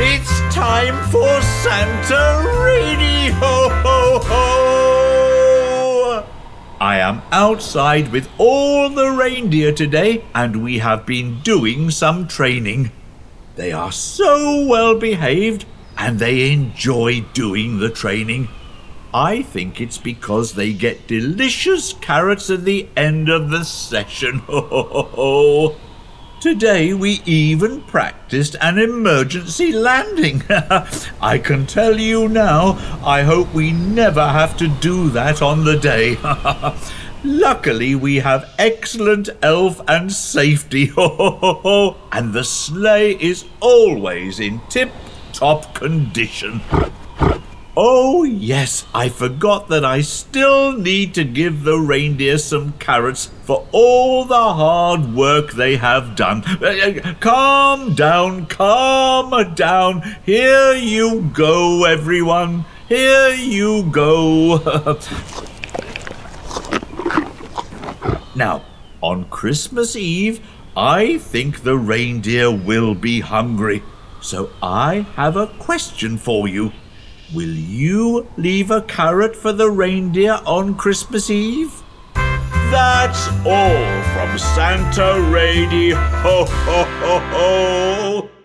It's time for Santa Ready Ho Ho Ho! I am outside with all the reindeer today, and we have been doing some training. They are so well behaved, and they enjoy doing the training. I think it's because they get delicious carrots at the end of the session. Ho ho ho ho! Today we even practiced an emergency landing. I can tell you now, I hope we never have to do that on the day. Luckily, we have excellent elf and safety. and the sleigh is always in tip top condition. Oh, yes, I forgot that I still need to give the reindeer some carrots for all the hard work they have done. Uh, calm down, calm down. Here you go, everyone. Here you go. now, on Christmas Eve, I think the reindeer will be hungry. So I have a question for you. Will you leave a carrot for the reindeer on Christmas Eve? That's all from Santa Rady. Ho, ho, ho, ho.